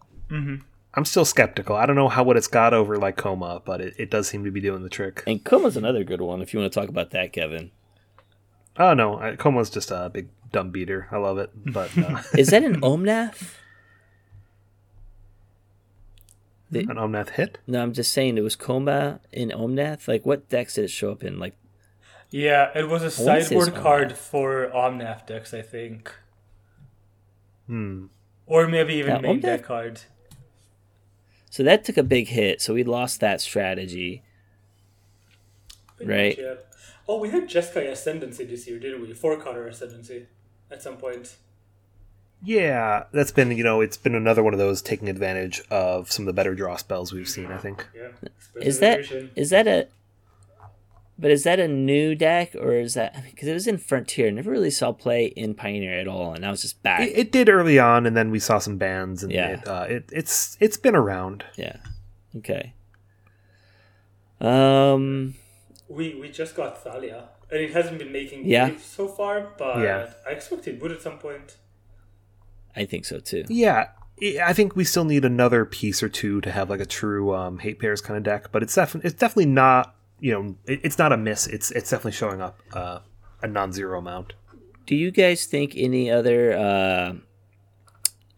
I'm still skeptical. I don't know how what it's got over like Koma, but it, it does seem to be doing the trick. And Koma's another good one if you want to talk about that, Kevin. Oh no, I, Koma's just a big dumb beater. I love it, but uh, Is that an Omnath? an Omnath hit. No, I'm just saying it was Koma in Omnath. Like, what decks did it show up in? Like, Yeah, it was a sideboard card Omnath. for Omnath decks, I think. Hmm. Or maybe even Yeah, main Omnath- deck card. So that took a big hit. So we lost that strategy. Pretty Right. much, yeah. Oh, we had Jeskai Ascendancy this year, didn't we? Four color Ascendancy at some point. Yeah, that's been you know it's been another one of those taking advantage of some of the better draw spells we've seen. I think. Yeah. Is that is that a? But is that a new deck or is that because it was in Frontier? Never really saw play in Pioneer at all, and I was just back. It, it did early on, and then we saw some bans, and Yeah. it, uh, it it's it's been around. yeah. Okay. Um. We we just got Thalia, and it hasn't been making Yeah. waves so far, but Yeah. I expect it would at some point. I think so too. Yeah, I I think we still need another piece or two to have like a true um, hatebears kind of deck, but it's definitely it's definitely not you know it, it's not a miss. It's it's definitely showing up uh, a non-zero amount. Do you guys think any other uh,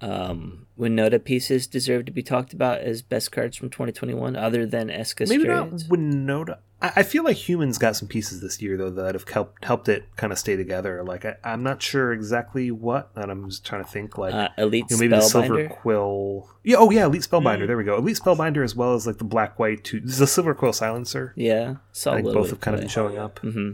um, Winota pieces deserve to be talked about as best cards from 2021, other than Esika Maybe not? Winota. I, I feel like humans got some pieces this year though that have helped helped it kind of stay together. Like I, I'm not sure exactly what, and I'm just trying to think like. Uh, Elite you know, maybe the Silverquill. Yeah. Oh, yeah. Elite spellbinder. Mm. There we go. Elite spellbinder as well as like the black white. Two. This is a Silverquill silencer. Yeah, saw I a think little both have kind of been showing up. hmm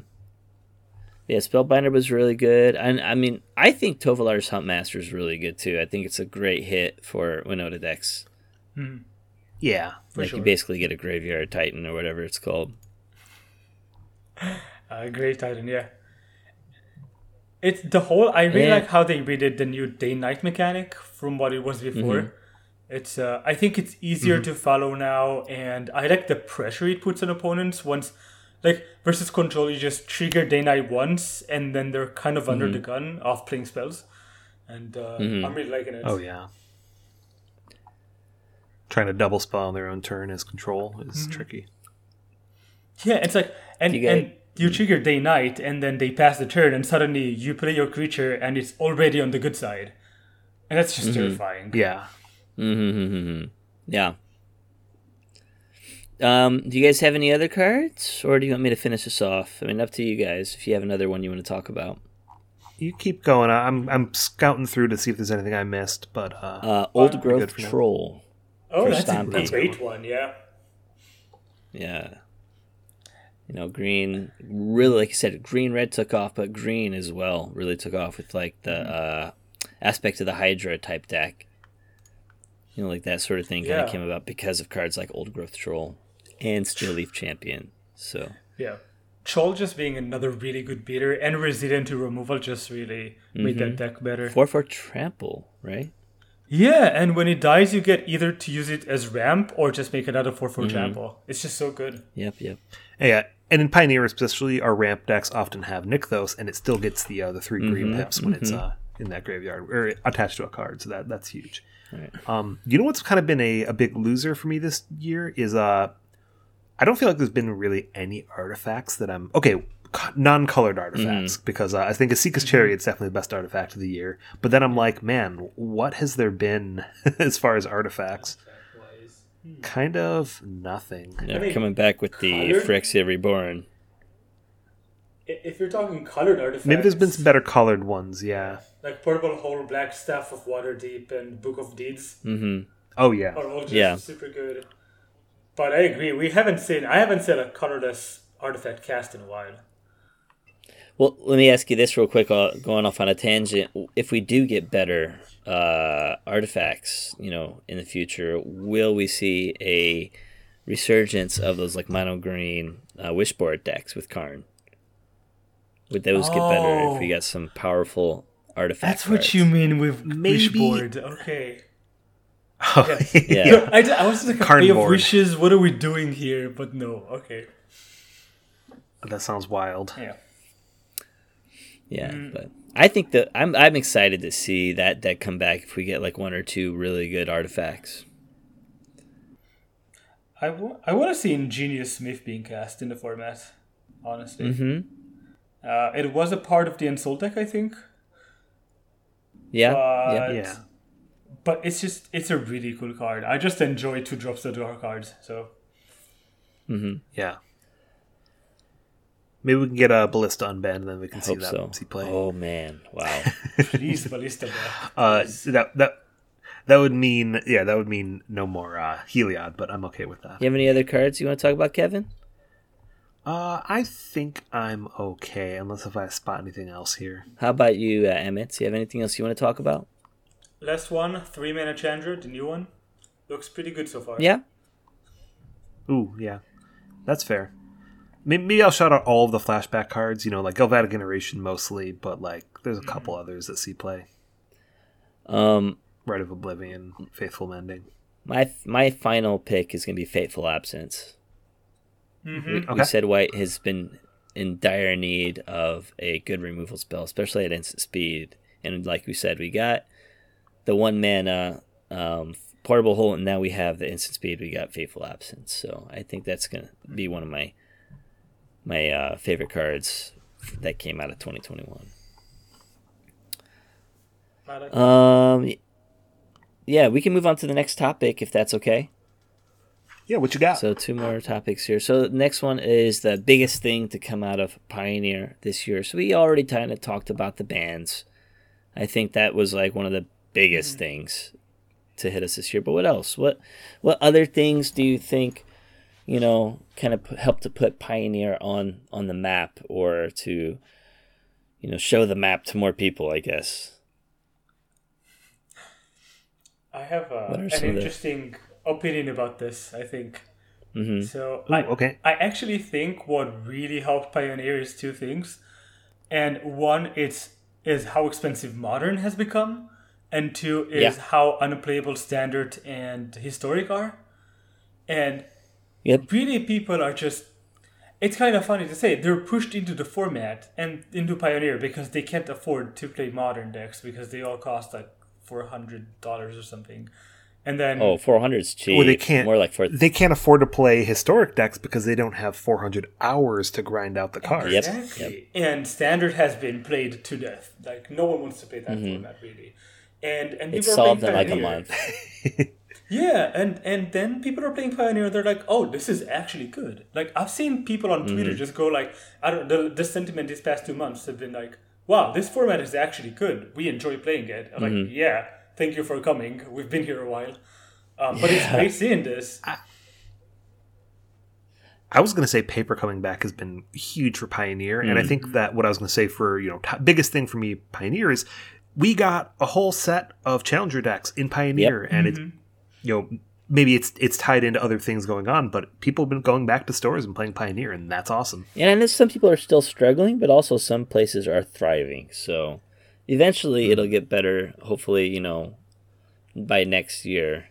Yeah, Spellbinder was really good, and I mean, I think Tovolar's Huntmaster is really good too. I think it's a great hit for Winota decks. Yeah. For like sure. you basically get a graveyard titan or whatever it's called. Uh, Grave Titan, yeah. It's the whole. I really Yeah. like how they redid the new day night mechanic from what it was before. Mm-hmm. It's. Uh, I think it's easier to follow now, and I like the pressure it puts on opponents once. Like versus control, you just trigger day night once, and then they're kind of under the Mm-hmm. gun off playing spells, and uh, I'm really liking it. Oh yeah. Trying to double spell on their own turn as control is Mm-hmm. tricky. Yeah, it's like and You get- and you trigger day night, and then they pass the turn, and suddenly you play your creature, and it's already on the good side, and that's just terrifying. Yeah. Mm-hmm. Yeah. Um, do you guys have any other cards, or do you want me to finish this off? I mean, up to you guys. If you have another one you want to talk about, You keep going. I'm I'm scouting through to see if there's anything I missed, but uh, uh, Old Growth for now. Troll. Oh, For that's a Stampede. great one, yeah. Yeah. You know, green really, like you said, green red took off, but green as well really took off with like the mm-hmm. uh, aspect of the Hydra type deck. You know, like that sort of thing kind Yeah. of came about because of cards like Old Growth Troll and Steel Leaf Champion. So Yeah. Troll just being another really good beater and resilient to removal just really made that mm-hmm. deck better. four for trample, right? Yeah, and when it dies, you get either to use it as ramp or just make another 4 4 mm-hmm. trample. It's just so good. Yep, yep. Yeah, and in Pioneer especially, our ramp decks often have Nykthos, and it still gets the uh, the 3 green pips when it's uh, in that graveyard or attached to a card. So that that's huge. Right. Um, you know what's kind of been a, a big loser for me this year is uh, I don't feel like there's been really any artifacts that I'm okay. Non-colored artifacts because uh, I think Esika's Chariot's definitely the best artifact of the year. But then I'm like, man, what has there been as far as artifacts? Kind of nothing. They're mean, coming back with the colored- Phyrexia Reborn. If you're talking colored artifacts, Maybe there's been some better colored ones. Yeah. like Portable Hole, Blackstaff of Waterdeep, and Book of Deeds Mm-hmm. Oh yeah. are all just Yeah. super good. But I agree, we haven't seen, I haven't seen a colorless artifact cast in a while. Well, let me ask you this real quick, uh, going off on a tangent. If we do get better uh, artifacts, you know, in the future, will we see a resurgence of those like mono green uh, wishboard decks with Karn? Would those get better if we Oh. got some powerful artifacts? That's what you mean with Maybe- Wishboard. Okay. Yeah. I, I was like, Karn Bay of board. Wishes, what are we doing here? But no, okay. that sounds wild. Yeah. Yeah, Mm. but I think that I'm I'm excited to see that deck come back if we get like one or two really good artifacts. I, w- I want to see Ingenious Smith being cast in the format, honestly. Mm-hmm. Uh, it was a part of the Ensoul deck, I think. Yeah, But, yeah. Yeah. But it's just, it's a really cool card. I just enjoy two drops to draw cards, so. Yeah. Maybe we can get a ballista unbanned, and then we can see Hope that so. see play. Oh man, wow. Please, Ballista back. uh, that that that would mean yeah, that would mean no more uh, Heliod, but I'm okay with that. You have any other cards you want to talk about, Kevin? Uh, I think I'm okay, unless if I spot anything else here. How about you, uh, Emmett? Do you have anything else you want to talk about? Last one, three mana Chandra, the new one. Looks pretty good so far. Yeah. Ooh, yeah, that's fair. Maybe, maybe I'll shout out all of the flashback cards. You know, like Galvanic Iteration mostly, but like there's a couple others that see play. Um, Rite of Oblivion, Faithful Mending. my my final pick is gonna be Fateful Absence. Mm-hmm. We, Okay. we said White has been in dire need of a good removal spell, especially at instant speed. And like we said, we got the one mana um, portable hole, and now we have the instant speed. We got Fateful Absence, so I think that's gonna be one of my my uh, favorite cards that came out of 2021. Um, yeah, we can move on to the next topic if that's okay. Yeah, what you got? So two more topics here. So the next one is the biggest thing to come out of Pioneer this year. So we already kind of talked about the bands. I think that was like one of the biggest things to hit us this year. But what else? What what other things do you think, you know, kind of help to put Pioneer on on the map or to, you know, show the map to more people? I guess. I have uh, What are an some of the- interesting opinion about this, I think. Mhm. So Ooh, I, okay. I actually think what really helped Pioneer is two things. And one it's is how expensive modern has become, and two is Yeah. how unplayable standard and historic are. And Yep. really people are just it's kind of funny to say they're pushed into the format and into pioneer because they can't afford to play modern decks because they all cost like $400 or something and then Oh, 400 is cheap. Or they can't. More like for they can't afford to play historic decks because they don't have 400 hours to grind out the cards. Yep. exactly and standard has been played to death like no one wants to play that mm-hmm. format really and and It people are solved in like a month. Yeah, and and then people are playing Pioneer. They're like, "Oh, this is actually good." Like I've seen people on Mm-hmm. Twitter just go like, "I don't." The, the sentiment these past two months have been like, "Wow, this format is actually good. We enjoy playing it." I'm Mm-hmm. like, "Yeah, thank you for coming. We've been here a while." Um, but it's crazy seeing this. I was going to say paper coming back has been huge for Pioneer, and I think that what I was going to say for you know t- biggest thing for me Pioneer is we got a whole set of Challenger decks in Pioneer, and it's you know maybe it's it's tied into other things going on, but people have been going back to stores and playing Pioneer, and that's awesome. And I know some people are still struggling, but also some places are thriving. So eventually it'll get better. Hopefully, you know, by next year.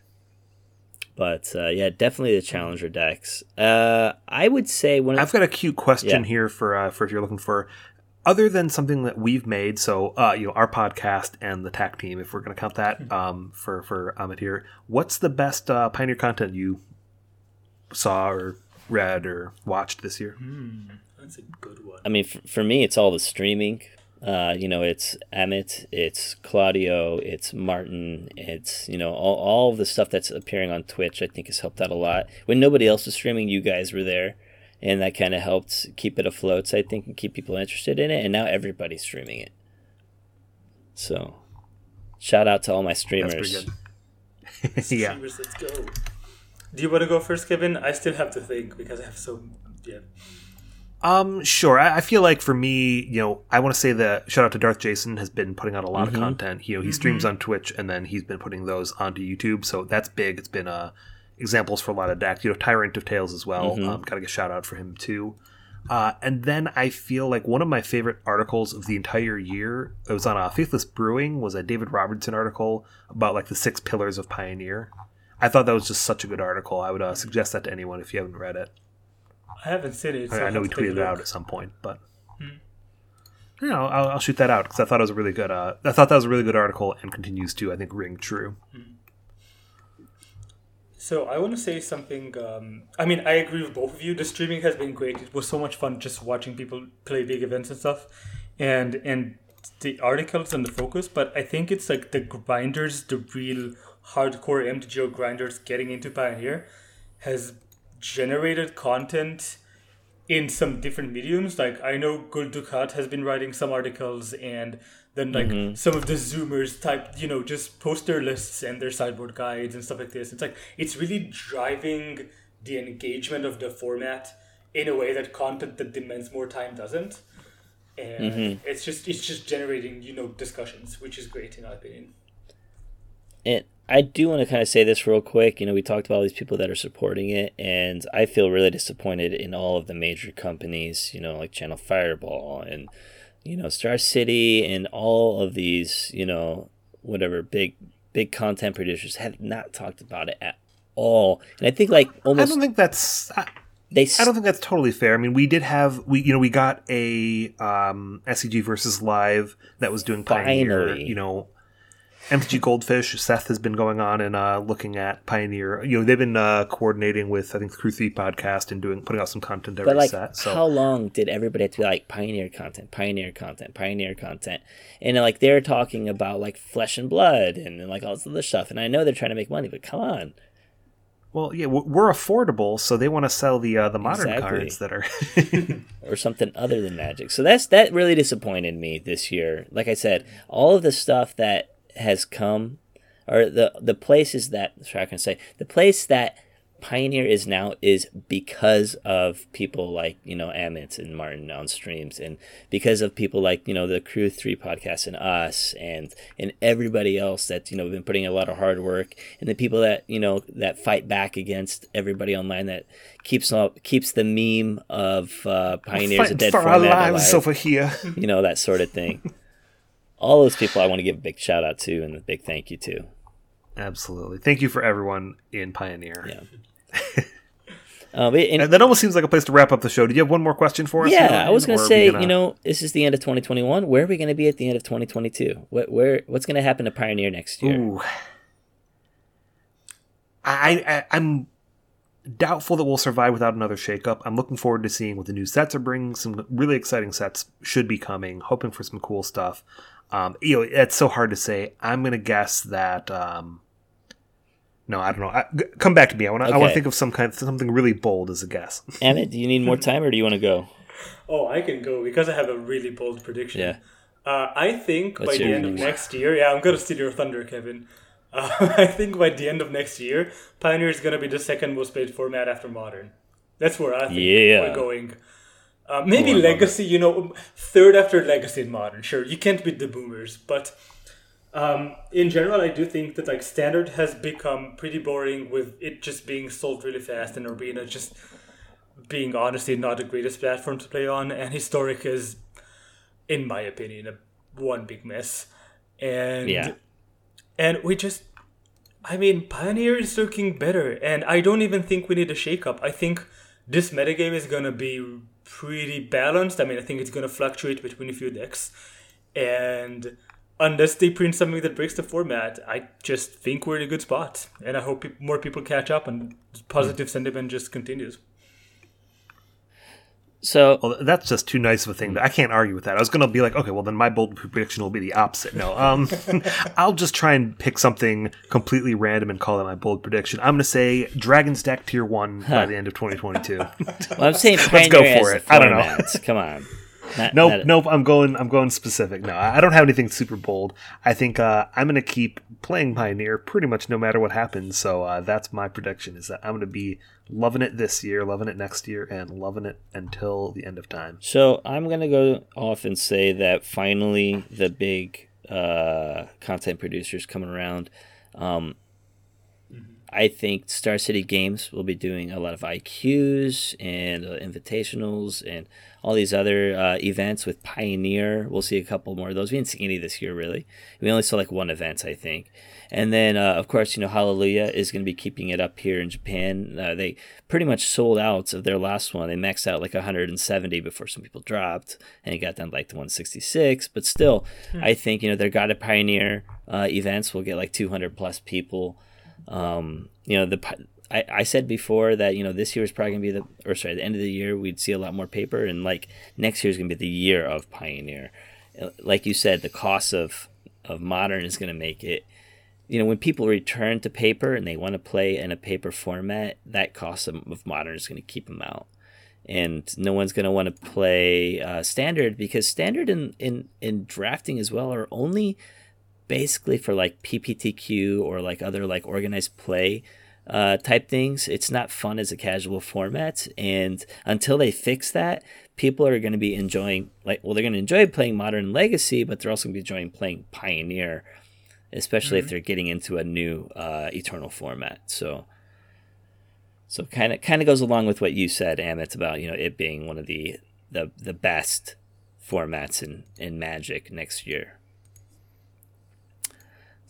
But uh, yeah, definitely the challenger decks. Uh, I would say one. I've got a cute question Yeah. here for uh, for if you're looking for other than something that we've made. So uh, you know our podcast and the TAC team, if we're going to count that um, for for Amit here, what's the best uh, Pioneer content you saw or read or watched this year? That's a good one. I mean, f- for me, it's all the streaming. Uh, you know, it's Emmett, it's Claudio, it's Martin, it's you know all all of the stuff that's appearing on Twitch. I think has helped out a lot. When nobody else was streaming, you guys were there, and that kind of helped keep it afloat. so I think and keep people interested in it. And now everybody's streaming it. So, shout out to all my That's streamers. pretty good. yeah. Streamers, let's go. Do you want to go first, Kevin? I still have to think because I have so yeah. Um, sure. I, I feel like for me, you know, I want to say that shout out to Darth Jason has been putting out a lot of content. You know, he streams on Twitch and then he's been putting those onto YouTube, so that's big. It's been uh examples for a lot of decks. You know, Tyrant of Tales as well. Um, gotta get a shout out for him too. Uh, and then I feel like one of my favorite articles of the entire year, it was on uh, Faithless Brewing, was a David Robertson article about like the six pillars of Pioneer. I thought that was just such a good article. I would uh, suggest that to anyone if you haven't read it. I haven't seen it. So I, I know we have to take a tweeted it out at some point, but you know, I'll, I'll shoot that out because I thought it was a really good. Uh, I thought that was a really good article and continues to, I think, ring true. So I want to say something. Um, I mean, I agree with both of you. The streaming has been great. It was so much fun just watching people play big events and stuff, and and the articles and the focus. But I think it's like the grinders, the real hardcore MTGO grinders getting into Pioneer, has generated content in some different mediums. Like I know Gul Dukat has been writing some articles, and then like mm-hmm. some of the Zoomers type, you know, just post their lists and their sideboard guides and stuff like this. It's like it's really driving the engagement of the format in a way that content that demands more time doesn't. And mm-hmm. it's just it's just generating you know discussions, which is great in my opinion. And I do want to kind of say this real quick. You know, we talked about all these people that are supporting it, and I feel really disappointed in all of the major companies, you know, like Channel Fireball and, you know, Star City and all of these, you know, whatever big, big content producers have not talked about it at all. And I think like almost I don't think that's. I, they I don't think that's totally fair. I mean, we did have we you know we got a um, SCG versus live that was doing Pioneer. Finally. You know, MTG Goldfish. Seth has been going on and uh, looking at Pioneer. You know, they've been uh, coordinating with I think the Crew Three podcast and doing putting out some content every But like, set. So how long did everybody have to be like pioneer content, pioneer content, pioneer content, and like they're talking about like flesh and blood and, and like all this other stuff, and I know they're trying to make money, but come on, well, yeah, we're affordable, so they want to sell the uh, the modern Exactly. cards that are. or something other than magic. So that's that really disappointed me this year. Like I said, all of the stuff that has come, or the the places that sorry, I can say the place that Pioneer is now is because of people like you know Amit and Martin on streams, and because of people like you know the Crew Three podcast and us, and and everybody else that's you know been putting a lot of hard work, and the people that you know that fight back against everybody online that keeps up keeps the meme of uh, Pioneer's a dead for our format lives alive, over here. you know that sort of thing. All those people I want to give a big shout out to and a big thank you to. Absolutely. Thank you for everyone in Pioneer. Yeah. Um, but- and- And that almost seems like a place to wrap up the show. Did you have one more question for us? yeah, Ryan, I was going to say, gonna- you know, this is the end of 2021. Where are we going to be at the end of 2022? What, where, what's going to happen to Pioneer next year? Ooh. I, I I'm doubtful that we'll survive without another shakeup. I'm looking forward to seeing what the new sets are bringing. Some really exciting sets should be coming. Hoping for some cool stuff. Um, you know, it's so hard to say. I'm gonna guess that. Um, no, I don't know. I, g- come back to me. I want to. I want Okay. to think of some kind, something really bold as a guess. Emmett, do you need more time or do you want to go? Oh, I can go because I have a really bold prediction. Yeah. Uh, I think What's by the your end of next year, yeah, I'm gonna steal your thunder, Kevin. Uh, I think by the end of next year, Pioneer is gonna be the second most played format after Modern. That's where I think Yeah. we're going. Uh, maybe Oh, legacy, you know, third after legacy in modern. Sure, you can't beat the boomers, but um, in general, I do think that like standard has become pretty boring with it just being sold really fast and arena just being honestly not the greatest platform to play on, and historic is, in my opinion, a one big mess. And Yeah. and we just I mean, Pioneer is looking better, and I don't even think we need a shakeup. I think this metagame is gonna be pretty balanced. I mean, I think it's gonna fluctuate between a few decks, and unless they print something that breaks the format, I just think we're in a good spot, and I hope peop more people catch up and positive hmm. sentiment just continues. So Well, that's just too nice of a thing. I can't argue with that. I was going to be like, okay, well, then my bold prediction will be the opposite. No, um, I'll just try and pick something completely random and call it my bold prediction. I'm going to say Dragon's Deck Tier 1 by the end of 2022. well, I'm saying Let's go for it. I don't know. Come on. Not- Nope, not- nope. I'm going. I'm going specific. No, I I don't have anything super bold. I think uh, I'm going to keep playing Pioneer pretty much no matter what happens. So uh, that's my prediction: is that I'm going to be loving it this year, loving it next year, and loving it until the end of time. So I'm gonna go off and say that finally the big uh, content producers coming around. Um, I think Star City Games will be doing a lot of IQs and uh, invitationals and all these other uh, events with Pioneer. We'll see a couple more of those. We didn't see any this year, really. We only saw like one event, I think. And then, uh, of course, you know, Hareruya is going to be keeping it up here in Japan. Uh, they pretty much sold out of their last one. They maxed out like 170 before some people dropped, and it got down to like to 166. But still, I think, you know, their God of Pioneer uh, events will get like 200 plus people. Um, you know, the I, I said before that you know this year is probably gonna be the or sorry the end of the year we'd see a lot more paper and like next year is gonna be the year of Pioneer. Uh, Like you said, the cost of of modern is gonna make it. You know, when people return to paper and they want to play in a paper format, that cost of, modern is going to keep them out, and no one's going to want to play uh, standard because standard in, in in drafting as well are only basically for like PPTQ or like other like organized play uh, type things. It's not fun as a casual format, and until they fix that, people are going to be enjoying like well, they're going to enjoy playing Modern Legacy, but they're also going to be enjoying playing Pioneer, especially if they're getting into a new uh, Eternal format. So. So kind of kind of goes along with what you said, Amit, about you know it being one of the the, the best formats in, in Magic next year.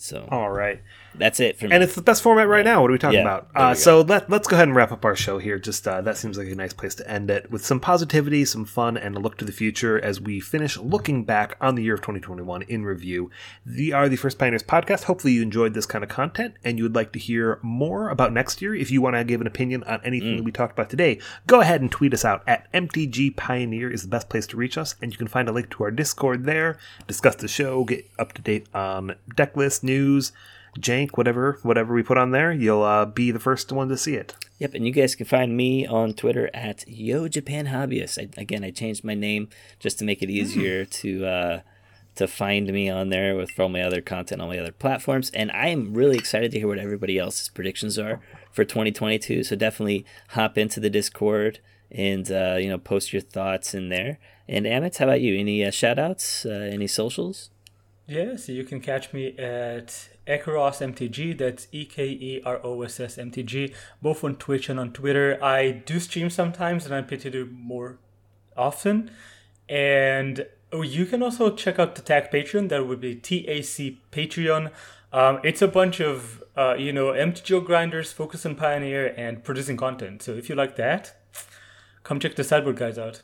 So All right. That's it for me. And it's the best format right now. What are we talking Yeah, about? Uh, so let, let's go ahead and wrap up our show here. Just uh, that seems like a nice place to end it with some positivity, some fun, and a look to the future as we finish looking back on the year of 2021 in review. We are the First Pioneers podcast. Hopefully, you enjoyed this kind of content and you would like to hear more about next year. If you want to give an opinion on anything that we talked about today, go ahead and tweet us out at MTG Pioneer is the best place to reach us, and you can find a link to our Discord there. Discuss the show, get up to date on deck list news jank, whatever, whatever we put on there, you'll uh, be the first one to see it. Yep, and you guys can find me on Twitter at Yo Japan Hobbyist. I, again, I changed my name just to make it easier to uh, to find me on there with all my other content on my other platforms. And I am really excited to hear what everybody else's predictions are for 2022. So definitely hop into the Discord and uh, you know post your thoughts in there. And Amit, how about you? Any uh, shout outs? Uh, any socials? Yeah, so you can catch me at Ekeross MTG. That's E K E R O S S T. Both on Twitch and on Twitter. I do stream sometimes, and I'm plan to do more often. And oh, you can also check out the tag Patreon. That would be TAC Patreon. Um, it's a bunch of uh, you know MTGO grinders focused on Pioneer and producing content. So if you like that, come check the Sideboard guys out.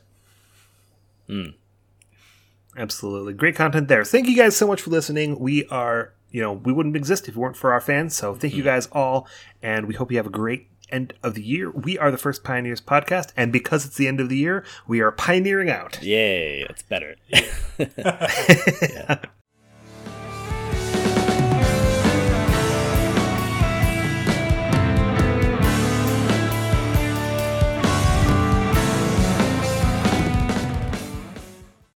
Absolutely. Great content there. Thank you guys so much for listening. We are, you know, we wouldn't exist if it weren't for our fans. So thank you mm-hmm. guys all. And we hope you have a great end of the year. We are the First Pioneers podcast. And because it's the end of the year, we are pioneering out. Yay, that's better. Yeah.